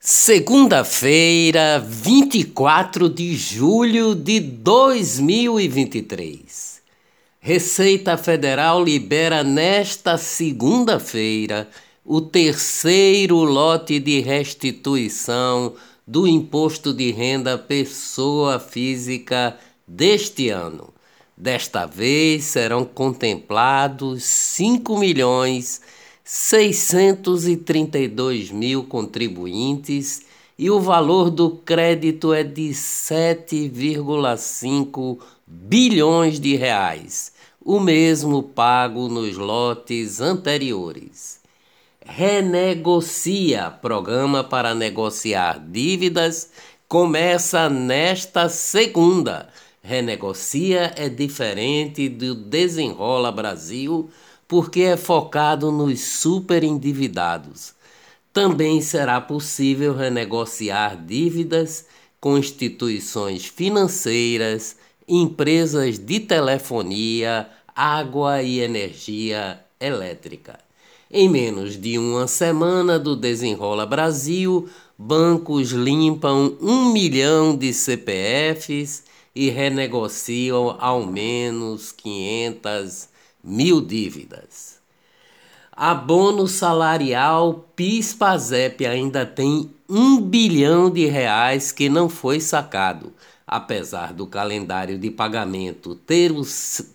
Segunda-feira, 24 de julho de 2023. Receita Federal libera nesta segunda-feira o terceiro lote de restituição do imposto de renda pessoa física deste ano. Desta vez serão contemplados 5 milhões 632 mil contribuintes e o valor do crédito é de 7,5 bilhões de reais, o mesmo pago nos lotes anteriores. Renegocia programa para negociar dívidas começa nesta segunda. Renegocia é diferente do Desenrola Brasil porque é focado nos superendividados. Também será possível renegociar dívidas com instituições financeiras, empresas de telefonia, água e energia elétrica. Em menos de uma semana do Desenrola Brasil, bancos limpam um milhão de CPFs e renegociam ao menos 500 mil dívidas. Abono salarial PIS-PASEP ainda tem um bilhão de reais que não foi sacado, apesar do calendário de pagamento ter,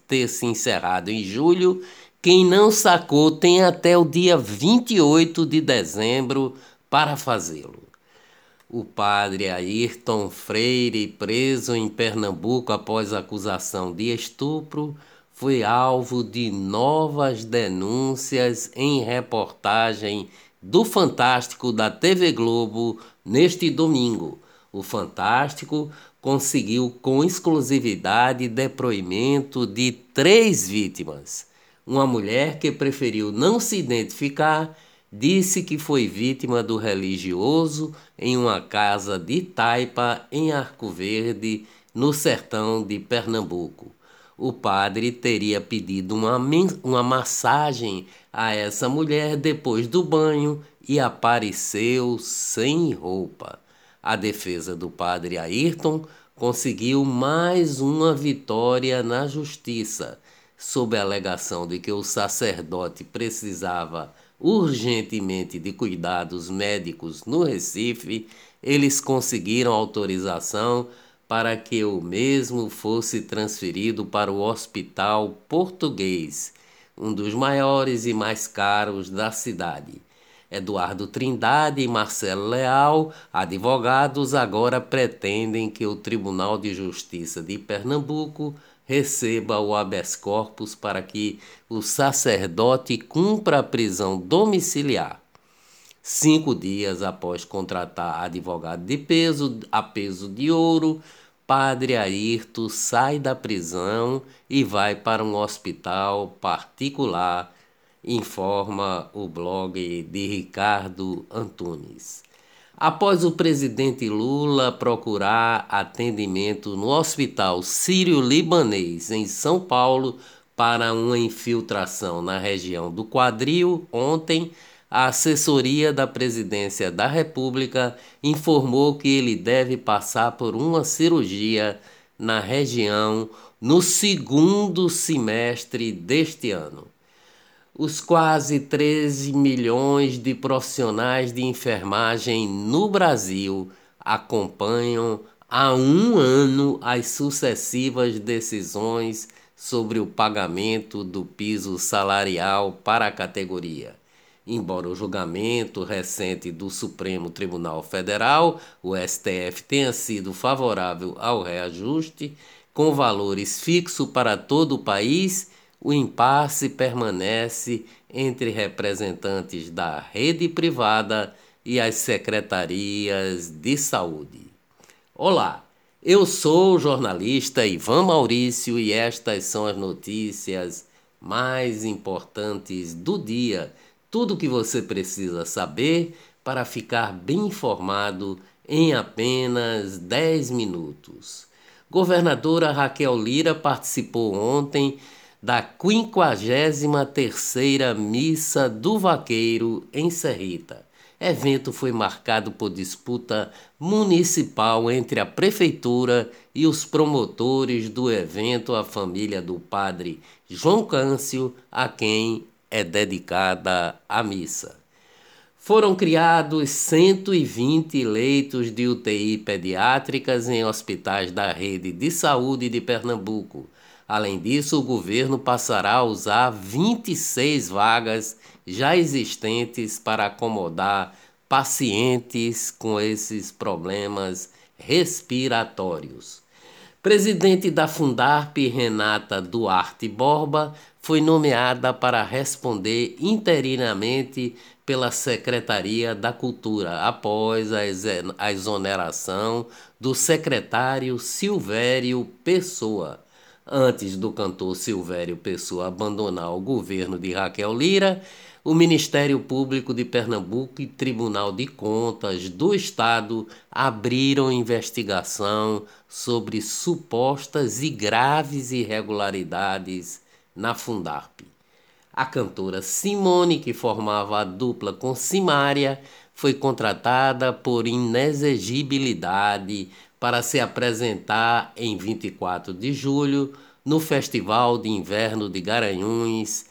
ter se encerrado em julho. Quem não sacou tem até o dia 28 de dezembro para fazê-lo. O padre Ayrton Freire, preso em Pernambuco após acusação de estupro, foi alvo de novas denúncias em reportagem do Fantástico da TV Globo neste domingo. O Fantástico conseguiu com exclusividade depoimento de três vítimas. Uma mulher que preferiu não se identificar disse que foi vítima do religioso em uma casa de Taipa, em Arco Verde, no sertão de Pernambuco o padre teria pedido uma, uma massagem a essa mulher depois do banho e apareceu sem roupa. A defesa do padre Ayrton conseguiu mais uma vitória na justiça, sob a alegação de que o sacerdote precisava urgentemente de cuidados médicos no Recife, eles conseguiram autorização para que o mesmo fosse transferido para o Hospital Português, um dos maiores e mais caros da cidade. Eduardo Trindade e Marcelo Leal, advogados, agora pretendem que o Tribunal de Justiça de Pernambuco receba o habeas corpus para que o sacerdote cumpra a prisão domiciliar. Cinco dias após contratar advogado de peso, a peso de ouro, Padre Ayrton sai da prisão e vai para um hospital particular, informa o blog de Ricardo Antunes. Após o presidente Lula procurar atendimento no Hospital Sírio-Libanês, em São Paulo, para uma infiltração na região do quadril, ontem, a assessoria da Presidência da República informou que ele deve passar por uma cirurgia na região no segundo semestre deste ano. Os quase 13 milhões de profissionais de enfermagem no Brasil acompanham há um ano as sucessivas decisões sobre o pagamento do piso salarial para a categoria. Embora o julgamento recente do Supremo Tribunal Federal, o STF, tenha sido favorável ao reajuste, com valores fixos para todo o país, o impasse permanece entre representantes da rede privada e as secretarias de saúde. Olá, eu sou o jornalista Ivan Maurício e estas são as notícias mais importantes do dia tudo o que você precisa saber para ficar bem informado em apenas 10 minutos. Governadora Raquel Lira participou ontem da 53ª Missa do Vaqueiro em Serrita. evento foi marcado por disputa municipal entre a prefeitura e os promotores do evento, a família do padre João Câncio, a quem é dedicada a missa. Foram criados 120 leitos de UTI pediátricas em hospitais da rede de saúde de Pernambuco. Além disso, o governo passará a usar 26 vagas já existentes para acomodar pacientes com esses problemas respiratórios. Presidente da Fundarp, Renata Duarte Borba, foi nomeada para responder interinamente pela Secretaria da Cultura, após a exoneração do secretário Silvério Pessoa. Antes do cantor Silvério Pessoa abandonar o governo de Raquel Lira, o Ministério Público de Pernambuco e Tribunal de Contas do Estado abriram investigação sobre supostas e graves irregularidades na Fundarp. A cantora Simone, que formava a dupla com Simária, foi contratada por inexigibilidade para se apresentar em 24 de julho no Festival de Inverno de Garanhuns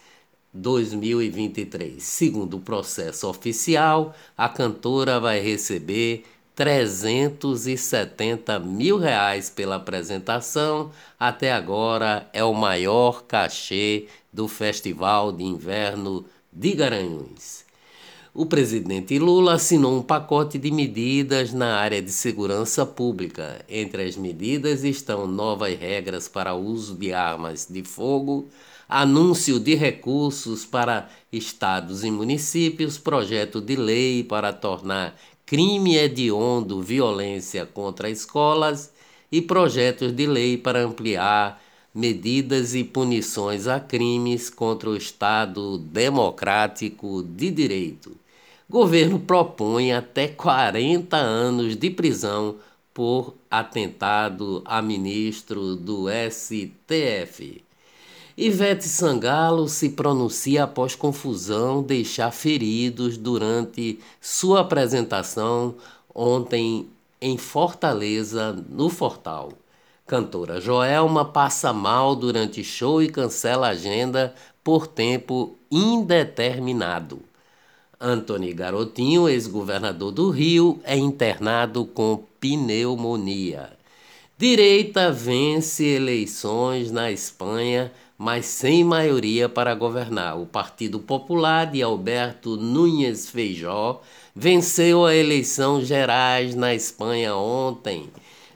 2023. Segundo o processo oficial, a cantora vai receber 370 mil reais pela apresentação. Até agora é o maior cachê do Festival de Inverno de Garanhuns. O presidente Lula assinou um pacote de medidas na área de segurança pública. Entre as medidas estão novas regras para uso de armas de fogo anúncio de recursos para estados e municípios, projeto de lei para tornar crime hediondo violência contra escolas e projetos de lei para ampliar medidas e punições a crimes contra o Estado democrático de direito. Governo propõe até 40 anos de prisão por atentado a ministro do STF. Ivete Sangalo se pronuncia após confusão deixar feridos durante sua apresentação ontem em Fortaleza, no Fortal. Cantora Joelma passa mal durante show e cancela agenda por tempo indeterminado. Antony Garotinho, ex-governador do Rio, é internado com pneumonia. Direita vence eleições na Espanha mas sem maioria para governar. O Partido Popular de Alberto Núñez Feijó venceu a eleição gerais na Espanha ontem.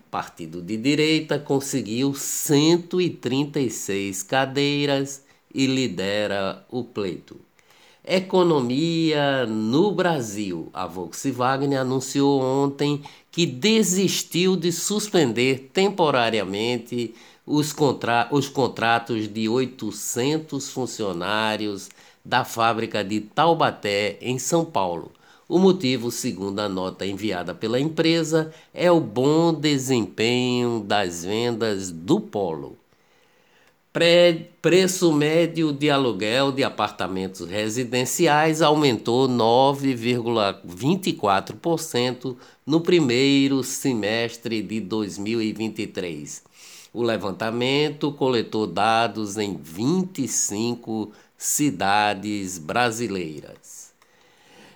Partido de direita conseguiu 136 cadeiras e lidera o pleito. Economia no Brasil. A Volkswagen anunciou ontem que desistiu de suspender temporariamente os, contra os contratos de 800 funcionários da fábrica de Taubaté, em São Paulo. O motivo, segundo a nota enviada pela empresa, é o bom desempenho das vendas do polo. Pre preço médio de aluguel de apartamentos residenciais aumentou 9,24% no primeiro semestre de 2023 o levantamento coletou dados em 25 cidades brasileiras.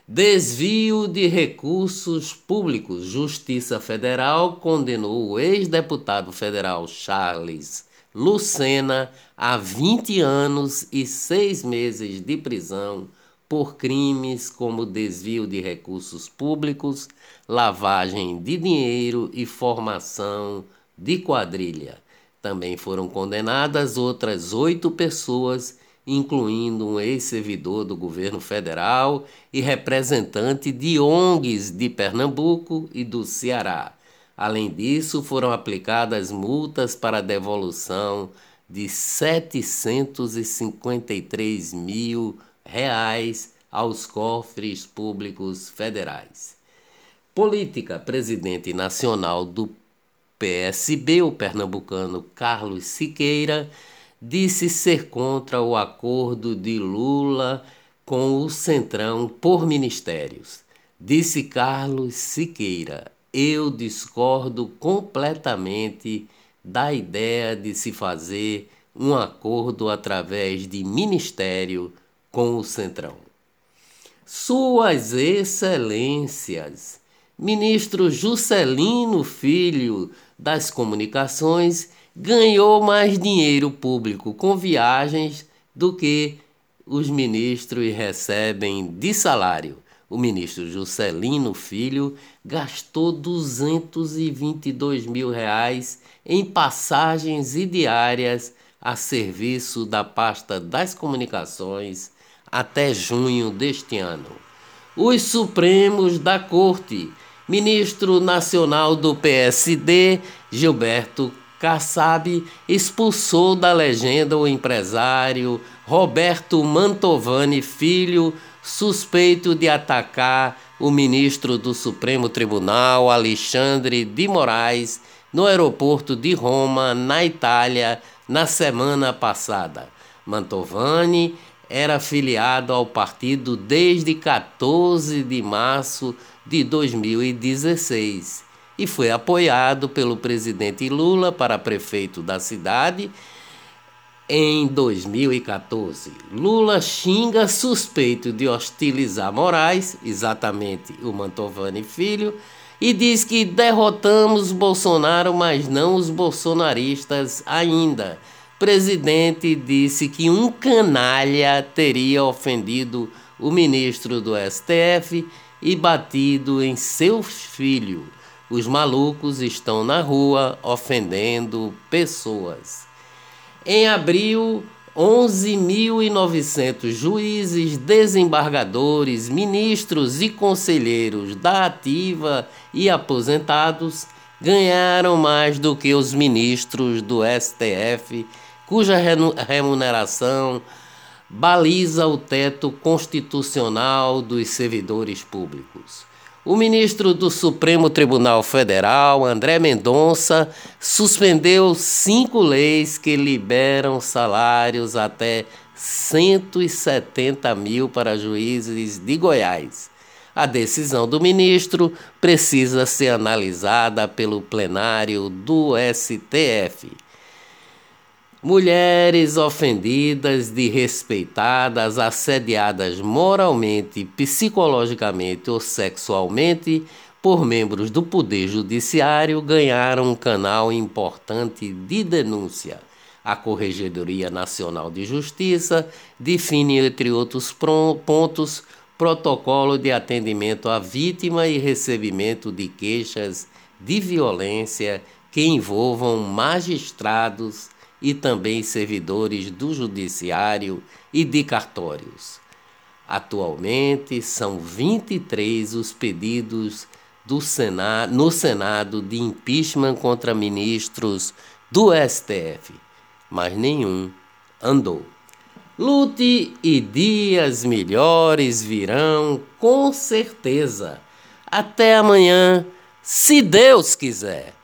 Desvio de recursos públicos. Justiça Federal condenou o ex-deputado federal Charles Lucena a 20 anos e seis meses de prisão por crimes como desvio de recursos públicos, lavagem de dinheiro e formação de quadrilha. Também foram condenadas outras oito pessoas, incluindo um ex-servidor do governo federal e representante de ONGs de Pernambuco e do Ceará. Além disso, foram aplicadas multas para devolução de 753 mil reais aos cofres públicos federais. Política, presidente nacional do PSB, o pernambucano Carlos Siqueira, disse ser contra o acordo de Lula com o Centrão por ministérios. Disse Carlos Siqueira: Eu discordo completamente da ideia de se fazer um acordo através de ministério com o Centrão. Suas Excelências, ministro Juscelino Filho das Comunicações, ganhou mais dinheiro público com viagens do que os ministros recebem de salário. O ministro Juscelino Filho gastou 222 mil reais em passagens e diárias a serviço da pasta das comunicações até junho deste ano. Os Supremos da Corte, ministro nacional do PSD, Gilberto Kassab, expulsou da legenda o empresário Roberto Mantovani Filho, suspeito de atacar o ministro do Supremo Tribunal, Alexandre de Moraes, no aeroporto de Roma, na Itália, na semana passada. Mantovani era afiliado ao partido desde 14 de março de 2016 e foi apoiado pelo presidente Lula para prefeito da cidade em 2014. Lula xinga suspeito de hostilizar Moraes, exatamente o Mantovani Filho, e diz que derrotamos Bolsonaro, mas não os bolsonaristas ainda. Presidente disse que um canalha teria ofendido o ministro do STF e batido em seu filho. Os malucos estão na rua ofendendo pessoas. Em abril, 11.900 juízes, desembargadores, ministros e conselheiros da ativa e aposentados ganharam mais do que os ministros do STF, cuja remuneração baliza o teto constitucional dos servidores públicos. O ministro do Supremo Tribunal Federal, André Mendonça, suspendeu cinco leis que liberam salários até 170 mil para juízes de Goiás. A decisão do ministro precisa ser analisada pelo plenário do STF. Mulheres ofendidas, desrespeitadas, assediadas moralmente, psicologicamente ou sexualmente por membros do Poder Judiciário ganharam um canal importante de denúncia. A Corregedoria Nacional de Justiça define, entre outros pontos, protocolo de atendimento à vítima e recebimento de queixas de violência que envolvam magistrados e também servidores do Judiciário e de cartórios. Atualmente são 23 os pedidos do Senado, no Senado de impeachment contra ministros do STF, mas nenhum andou. Lute e dias melhores virão, com certeza. Até amanhã, se Deus quiser.